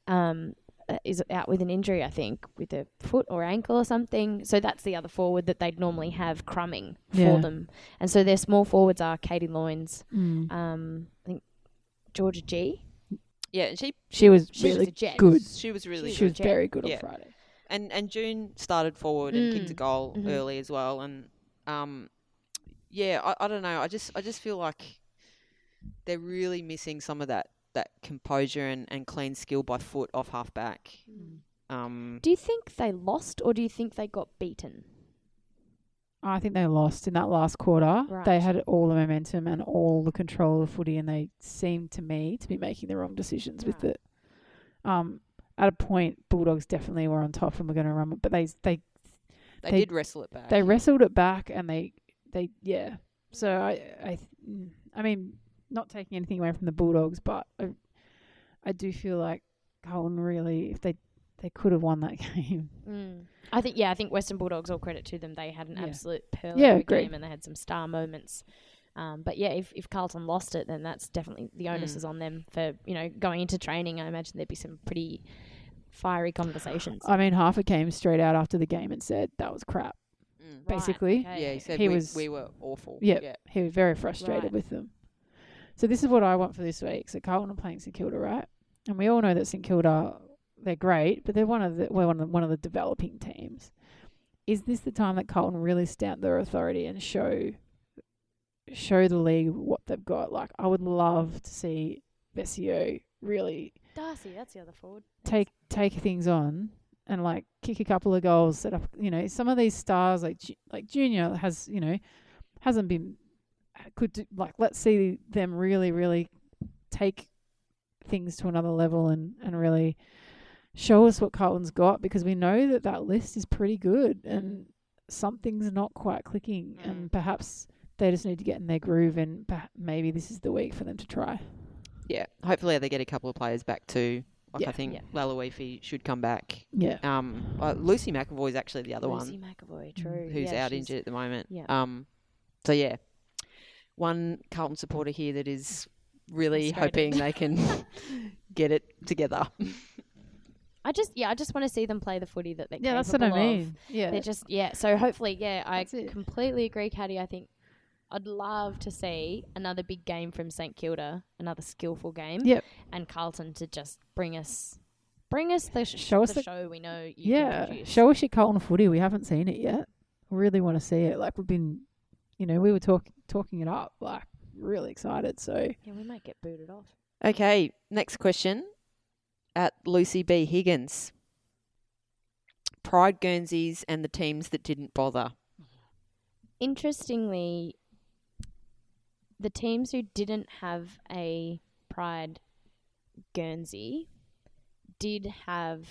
um, uh, is out with an injury, I think, with a foot or ankle or something. So that's the other forward that they'd normally have crumbing for them. And so their small forwards are Katie Loynes, Mm. um, I think Georgia Gee. yeah, and she She was She was really a jet. good. she was really She good. was very good Yeah. on Friday. And and June started forward and kicked a Mm. goal Mhm. early as well. And um, yeah, I, I don't know. I just I just feel like they're really missing some of that that composure and, and clean skill by foot off half back. Um, Do you think they lost or do you think they got beaten? I think they lost in that last quarter. They had all the momentum and all the control of footy, and they seemed to me to be making the wrong decisions with it. Um, at a point, Bulldogs definitely were on top and were going to run, it, but they they they, they- did wrestle it back. they wrestled it back, and they they yeah. So I I mm, I mean, not taking anything away from the Bulldogs, but I I do feel like Carlton really, if they they could have won that [LAUGHS] game. Mm. I think yeah, I think Western Bulldogs. All credit to them. They had an Yeah. absolute pearl Yeah, of a agree. game, and they had some star moments. Um, but yeah, if, if Carlton lost it, then that's definitely the onus Mm. is on them for you know going into training. I imagine there'd be some pretty fiery conversations. I mean, Harper came straight out after the game and said that was crap. Mm. Right, basically. okay. Yeah, he said He we, was- we were awful. Yep. Yeah. He was very frustrated Right. with them. So this is what I want for this week. So Carlton are playing St Kilda, right? And we all know that St Kilda they're great, but they're one of the well, one of the, one of the developing teams. Is this the time that Carlton really stamp their authority and show show the league what they've got? Like I would love to see Vescio really Darcy, that's the other forward. take take things on and like kick a couple of goals, set up. You know, some of these stars like like Junior has you know hasn't been could do, like let's see them really really take things to another level and and really show us what Carlton's got because we know that that list is pretty good and something's not quite clicking Mm. and perhaps they just need to get in their groove and maybe this is the week for them to try. Yeah. Hopefully they get a couple of players back too. Like Yeah. I think Yeah. Laloifi should come back. Yeah. Um, uh, Lucy McEvoy is actually the other Lucy one Lucy McEvoy, true. who's Yeah, out injured at the moment. Yeah. Um, so yeah, one Carlton supporter here that is really hoping they can [LAUGHS] get it together. I just yeah, I just want to see them play the footy that they're Yeah, that's what I capable of. mean. Yeah. They're just yeah. So hopefully, yeah, I it. completely agree, Caddy. I think I'd love to see another big game from St Kilda, another skillful game. Yep. And Carlton to just bring us, bring us the sh- Show us the the- show we know. You yeah, Can show us your Carlton footy. We haven't seen it yet. Really want to see it. Like we've been, you know, we were talking talking it up. Like really excited. So Yeah, we might get booted off. Okay, next question at Lucy B Higgins. Pride Guernseys and the teams that didn't bother. Interestingly, the teams who didn't have a Pride Guernsey did have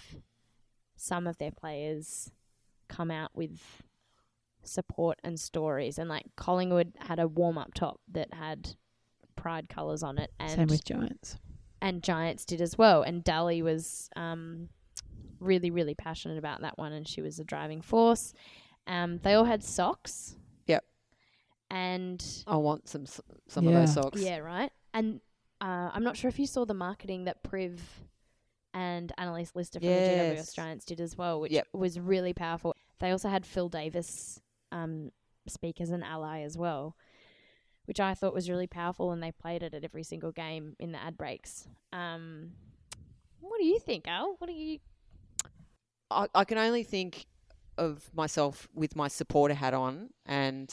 some of their players come out with support and stories. And like Collingwood had a warm up top that had Pride colours on it, and same with Giants. and Giants did as well. And Dally was um, really, really passionate about that one, and she was a driving force. Um, they all had socks. Yep. And I want some s- some Yeah. of those socks. yeah, right. And uh, I'm not sure if you saw the marketing that Priv and Annalise Lister from the GWS Giants did as well, which Yep. was really powerful. They also had Phil Davis um, speak as an ally as well, which I thought was really powerful, and they played it at every single game in the ad breaks. Um, what do you think, Al? What do you? I, I can only think of myself with my supporter hat on, and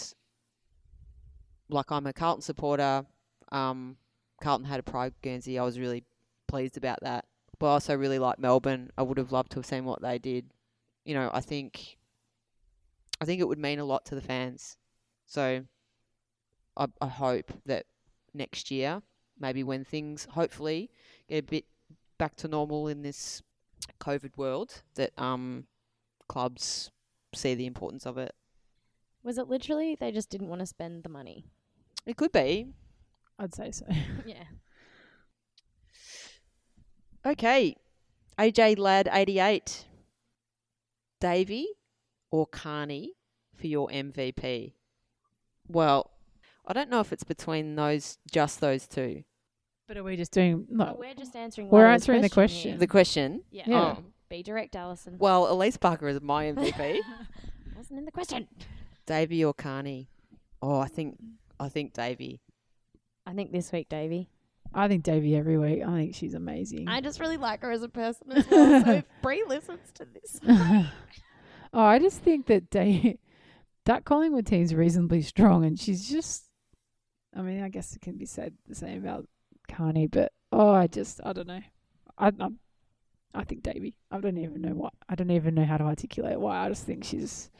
like I'm a Carlton supporter. Um, Carlton had a Pride Guernsey. I was really pleased about that. But I also really like Melbourne. I would have loved to have seen what they did. You know, I think, I think it would mean a lot to the fans. So, I, I hope that next year, maybe when things hopefully get a bit back to normal in this COVID world, that um, clubs see the importance of it. Was it literally they just didn't want to spend the money? It could be. I'd say so. [LAUGHS] [LAUGHS] yeah. Okay. AJ Lad 88. Davey or Kearney for your MVP? Well, I don't know if it's between those just those two. But are we just doing no? we're just answering. We're answering the question. here. The question. Yeah. Yeah. Oh, Be direct, Alison. well, Alyce Parker is my MVP. [LAUGHS] Wasn't in the question. Davey or Kearney? Oh, I think I think Davey. I think this week, Davey. I think Davey every week. I think she's amazing. I just really like her as a person as [LAUGHS] well. so if Bri listens to this, [LAUGHS] oh, I just think that Dave, that Collingwood team's reasonably strong, and she's just. I mean, I guess it can be said the same about Kearney, but oh, I just, I don't know. I, I'm, I think Davey. I don't even know what. I don't even know how to articulate why. I just think she's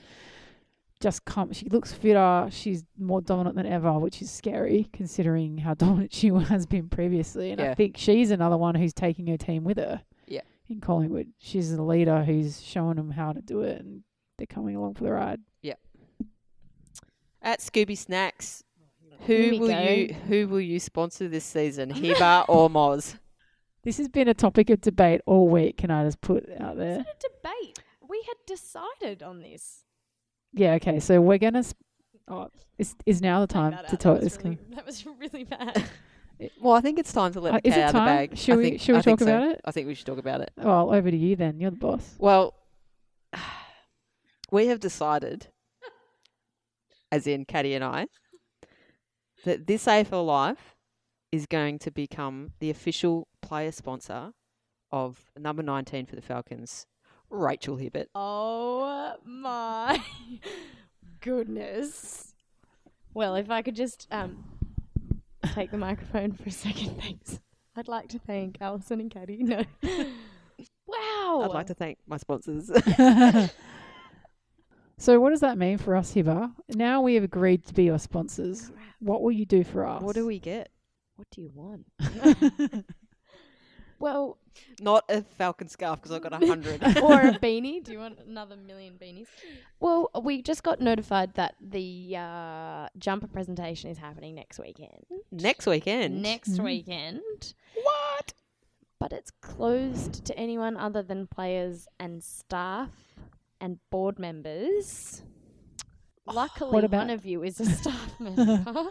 just come. She looks fitter. She's more dominant than ever, which is scary considering how [LAUGHS] dominant she has been previously. And Yeah. I think she's another one who's taking her team with her. Yeah. In Collingwood, she's the leader who's showing them how to do it, and they're coming along for the ride. Yeah. At Scooby Snacks, oh, who will go. you who will you sponsor this season? Hiba [LAUGHS] or Moz? This has been a topic of debate all week. Can I just put out it's there? not a debate. We had decided on this. Yeah. Okay. So we're gonna. Sp- oh, is is now the time to talk That was this? really, [LAUGHS] that was really bad. [LAUGHS] Well, I think it's time to let Uh, the cat it out of the bag. Should I we- think- should we I talk so. about it? I think we should talk about it. Well, over to you then. You're the boss. Well, we have decided, as in Caddy and I, that this AFL Life is going to become the official player sponsor of number 19 for the Falcons, Rachel Hibbert. oh my [LAUGHS] goodness. Well, if I could just um take the microphone for a second, [LAUGHS] thanks. I'd like to thank Alison and Caddy. No. [LAUGHS] wow. I'd like to thank my sponsors. so what does that mean for us, Hiba? Now we have agreed to be your sponsors. What will you do for us? what do we get? What do you want? well, Not a Falcon scarf because I've got a hundred. [LAUGHS] or a beanie. Do you want another million beanies? Well, we just got notified that the uh, jumper presentation is happening next weekend. Next weekend. Next Mm. weekend. What? But it's closed to anyone other than players and staff and board members. Luckily, What about- one of you is a [LAUGHS] staff member.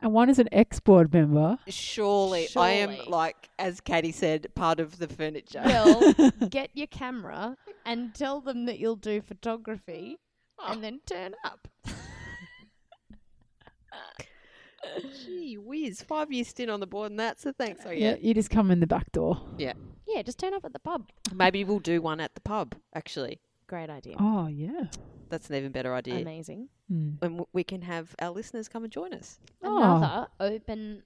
And one is an ex-board member. Surely, I am Surely. like, as Caddy said, part of the furniture. well, [LAUGHS] get your camera and tell them that you'll do photography and oh. then turn up. Gee whiz, five years stint on the board and that's so thanks. Oh, Yeah. yeah. You just come in the back door. Yeah. Yeah, just turn up at the pub. Maybe we'll do one at the pub, actually. Great idea. Oh yeah. That's an even better idea. Amazing. Hmm. And w- we can have our listeners come and join us. Oh. Another open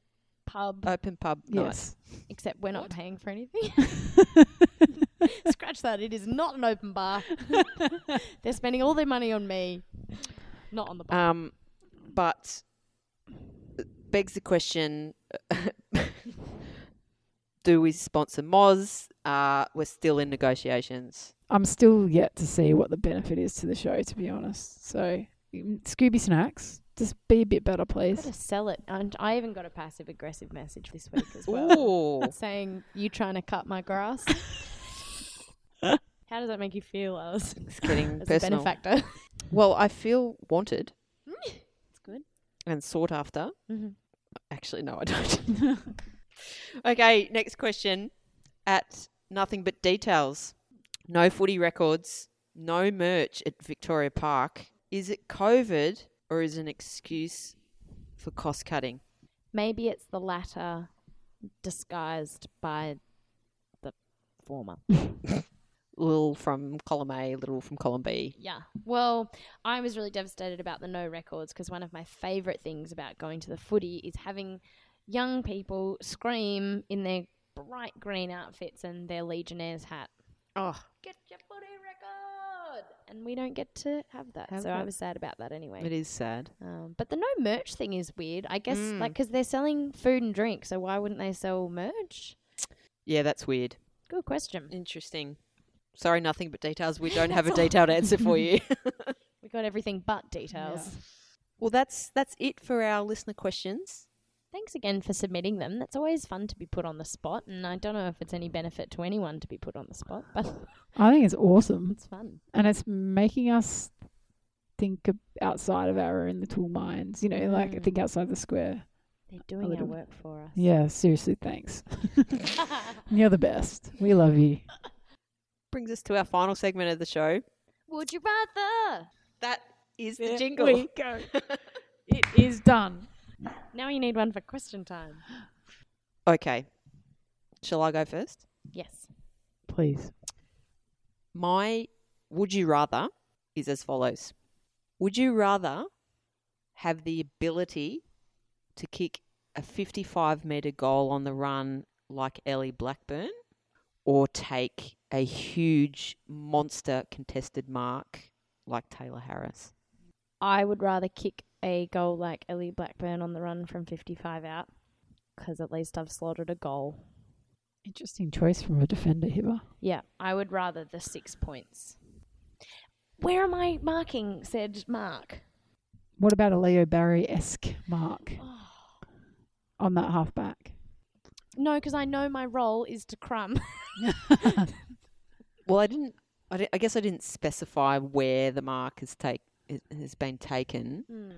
pub, Open pub night. Yes. except we're not paying for anything. [LAUGHS] [LAUGHS] Scratch that. It is not an open bar. [LAUGHS] They're spending all their money on me, not on the bar. Um, but begs the question: Do we sponsor Moz? Uh, we're still in negotiations. I'm still yet to see what the benefit is to the show, to be honest. So, mm, Scooby Snacks, just be a bit better, please. Gotta sell it. And I even got a passive aggressive message this week as well. Ooh, [LAUGHS] saying you trying to cut my grass. How does that make you feel, Alice? [LAUGHS] it's getting As a benefactor. Well, I feel wanted It's good. and sought after. Mm-hmm. Actually, no, I don't. [LAUGHS] okay, next question. At nothing but details. No footy records. No merch at Victoria Park. Is it COVID or is it an excuse for cost cutting? Maybe it's the latter disguised by the former. [LAUGHS] Little from column A, little from column B. Yeah. Well, I was really devastated about the no records because one of my favourite things about going to the footy is having young people scream in their bright green outfits and their Legionnaires hat. Oh, Get your footy record! And we don't get to have that. Have so I was sad about that anyway. it is sad. Um, but the no merch thing is weird. I guess Mm. like 'cause they're selling food and drink, so why wouldn't they sell merch? Yeah, that's weird. Good question. Interesting. Sorry, nothing but details. We don't [LAUGHS] have a detailed answer for you. [LAUGHS] We got everything but details. Well, that's that's it for our listener questions. Thanks again for submitting them. That's always fun to be put on the spot, and I don't know if it's any benefit to anyone to be put on the spot, but [LAUGHS] I think it's awesome. it's fun. and it's making us think outside of our own little minds. You know, like Mm. think outside the square. They're doing our little- work for us. Yeah, seriously, thanks. [LAUGHS] [LAUGHS] You're the best. We love you. Brings us to our final segment of the show. Would you rather? That is the There jingle. we go. It is done. Now you need one for question time. okay. Shall I go first? Yes. Please. My would you rather is as follows. Would you rather have the ability to kick a 55 metre goal on the run like Ellie Blackburn or take a huge monster contested mark like Tayla Harris? I would rather kick a goal like Ellie Blackburn on the run from 55 out because at least I've slotted a goal. Interesting choice from a defender, Hiba. Yeah, I would rather the six points. Where am I marking said mark? What about a Leo Barry esque mark Oh. on that halfback? No, because I know my role is to crumb. [LAUGHS] Well, I didn't. I, guess I didn't specify where the mark is take it has been taken, Hmm,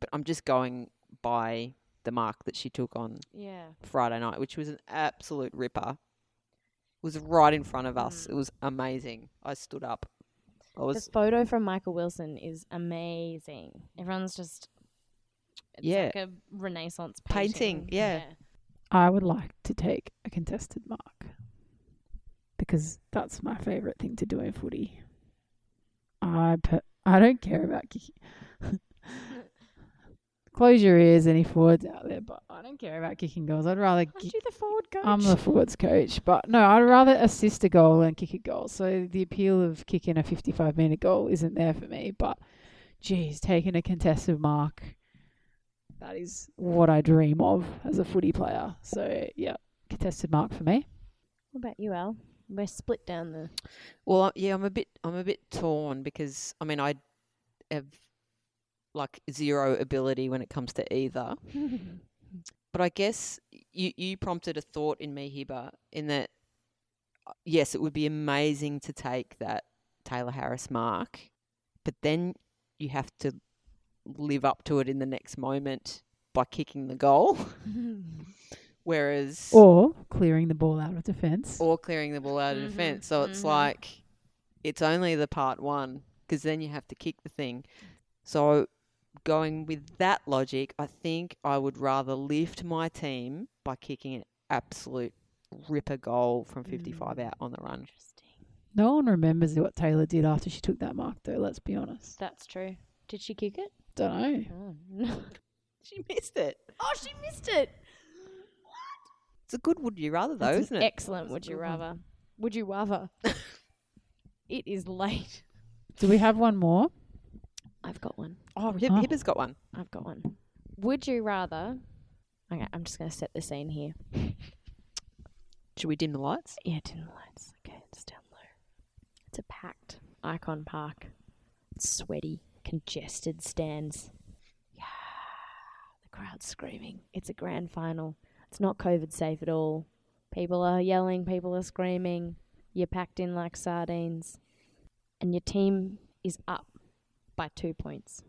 but I'm just going by the mark that she took on yeah. Friday night, which was an absolute ripper. It was right in front of us. Mm. It was amazing. I stood up. I The photo from Michael Wilson is amazing. Everyone's just it's Yeah. like a Renaissance Painting, painting. yeah. I would like to take a contested mark because that's my favourite thing to do in footy. I per- I don't care about kicking. Close your ears, any forwards out there, but I don't care about kicking goals. I'd rather Aren't kick. you the forward coach? I'm the forwards coach, but no, I'd rather assist a goal than kick a goal. So the appeal of kicking a 55 minute goal isn't there for me. But, geez, taking a contested mark, that is what I dream of as a footy player. So, yeah, contested mark for me. What about you, Al? We're split down the. well, I- yeah. I'm a bit. I'm a bit torn because I mean I have like zero ability when it comes to either. [LAUGHS] But I guess you you prompted a thought in me, Hiba, in that uh, yes, it would be amazing to take that Tayla Harris mark, but then you have to live up to it in the next moment by kicking the goal. [LAUGHS] [LAUGHS] Whereas Or clearing the ball out of defence. or clearing the ball out of Mhm, defence. So it's mhm. like it's only the part one because then you have to kick the thing. So going with that logic, I think I would rather lift my team by kicking an absolute ripper goal from 55 Mm. out on the run. No one remembers what Tayla did after she took that mark, though, let's be honest. That's true. Did she kick it? Don't know. Oh, no. [LAUGHS] She missed it. oh she missed it. It's a good would you rather though, That's isn't an it? Excellent. Would you rather? Would you rather? [LAUGHS] it is late. Do we have one more? I've got one. Oh, Hib- Oh. Hibber's got one. I've got one. Would you rather? Okay, I'm just going to set the scene here. Should we dim the lights? Yeah, dim the lights. Okay, it's down low. It's a packed Ikon Park. It's sweaty, congested stands. Yeah, the crowd's screaming. It's a grand final. It's not COVID safe at all. People are yelling, people are screaming. You're packed in like sardines. And your team is up by two points.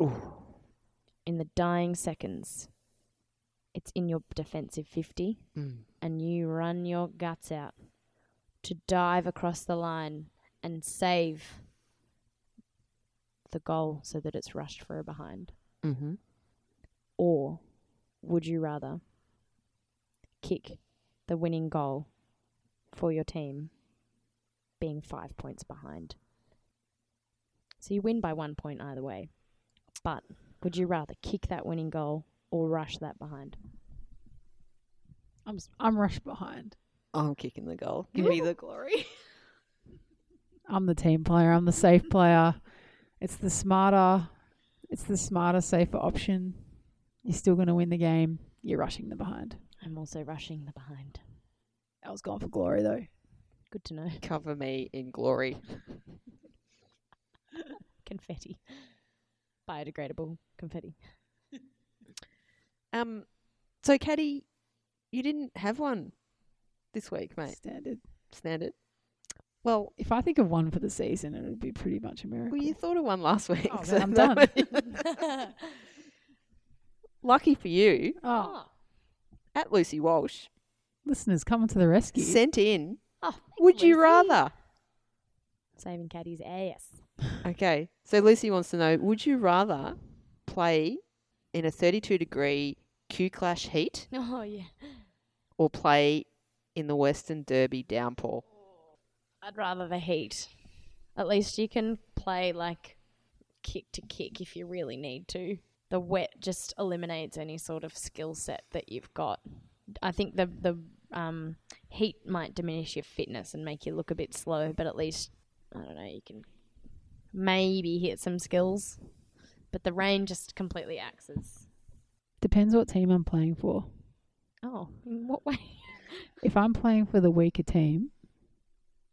Ooh. In the dying seconds, it's in your defensive 50 Mm. and you run your guts out to dive across the line and save the goal so that it's rushed for a behind? Mm-hmm. Or would you rather kick the winning goal for your team being five points behind? So you win by one point either way. But would you rather kick that winning goal or rush that behind? I'm s- I'm rushed behind. I'm kicking the goal. Give me the glory. [LAUGHS] I'm the team player. I'm the safe player. It's the smarter. It's the smarter, safer option. You're still going to win the game. You're rushing the behind. I'm also rushing the behind. I was going for glory though. Good to know. Cover me in glory. [LAUGHS] confetti. Biodegradable confetti. Um, so Caddy, you didn't have one this week, mate. Standard. Standard. Well, If I think of one for the season, it would be pretty much a miracle. well, you thought of one last week. Oh, so then I'm done. [LAUGHS] [LAUGHS] Lucky for you, oh, at Lucy Walsh listeners coming to the rescue. sent in. Oh, thanks, Would you Lucy. rather? Saving Caddy's ass. Okay, so Lucy wants to know: Would you rather play in a 32 degree Q clash heat [LAUGHS] Oh yeah. or play in the Western Derby downpour? I'd rather the heat. At least you can play like kick to kick if you really need to. The wet just eliminates any sort of skill set that you've got. I think the the um, heat might diminish your fitness and make you look a bit slow, but at least I don't know you can maybe hit some skills. But the rain just completely axes. Depends what team I'm playing for. Oh, in what way? [LAUGHS] If I'm playing for the weaker team,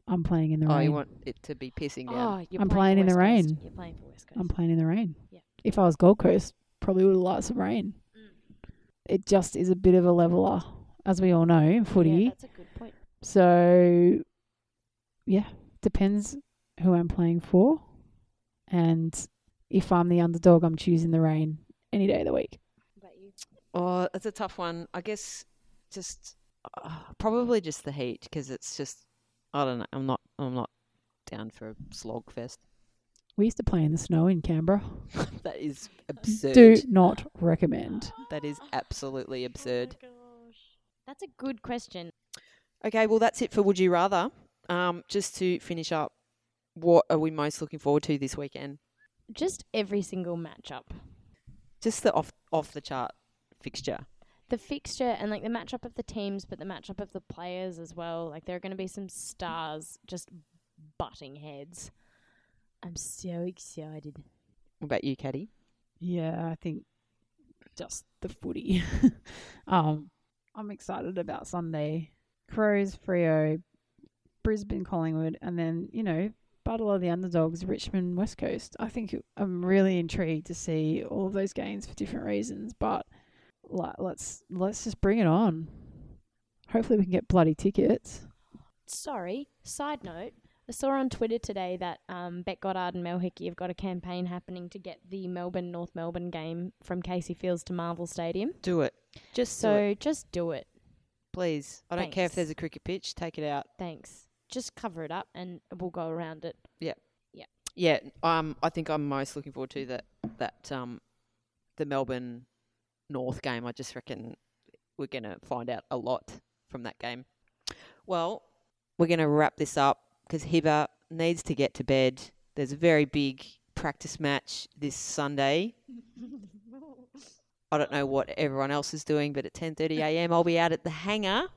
I'm playing in the Oh, rain. you want it to be pissing down? Oh, you're I'm playing, playing in the West Coast. rain. You're playing for West Coast. I'm playing in the rain. Yeah. If I was Gold Coast, probably would have liked some rain. Mm. It just is a bit of a leveler, as we all know in footy. Yeah, that's a good point. So, yeah, depends who I'm playing for. And if I'm the underdog, I'm choosing the rain any day of the week. About you? Oh, it's a tough one. I guess just uh, probably just the heat because it's just I don't know. I'm not I'm not down for a slog fest. We used to play in the snow in Canberra. [LAUGHS] that is absurd. Do not recommend. That is absolutely absurd. That's a good question. Okay, well that's it for Would You Rather. Um, just to finish up, what are we most looking forward to this weekend? Just every single matchup. Just the off off the chart fixture. The fixture and like the matchup of the teams, but the matchup of the players as well. Like there are going to be some stars just butting heads. I'm so excited. What about you, Caddy? Yeah, I think just the footy. [LAUGHS] um, I'm excited about Sunday. Crows, Freo, Brisbane, Collingwood, and then you know battle of the underdogs, Richmond, West Coast. I think it- I'm really intrigued to see all of those games for different reasons, but like, let's let's just bring it on. Hopefully, we can get bloody tickets. Sorry, side note. I saw on Twitter today that um, Bec Goddard and Mel Hickey have got a campaign happening to get the Melbourne North Melbourne game from Casey Fields to Marvel Stadium. Do it. Just do So it, just do it. please. I don't care if Thanks. there's a cricket pitch. Take it out. Thanks. Just cover it up and we'll go around it. Yeah. Yeah. Yeah, um, I think I'm most looking forward to that that um, the Melbourne North game. I just reckon we're gonna find out a lot from that game. Well, we're gonna wrap this up because Hiba needs to get to bed. There's a very big practice match this Sunday. I don't know what everyone else is doing, but at 10:30 a.m. I'll be out at the hangar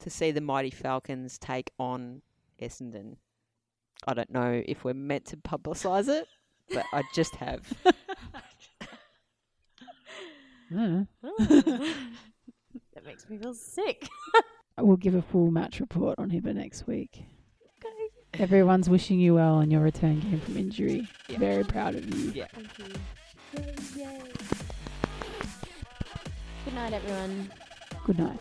to see the mighty Falcons take on Essendon. I don't know if we're meant to publicise it, but I just have. Yeah. [LAUGHS] that makes me feel sick. I will give a full match report on Hiba next week. Everyone's wishing you well on your return game from injury. Yeah. Very proud of you. Yeah. Thank you. Yay, yay. Good night, everyone. Good night.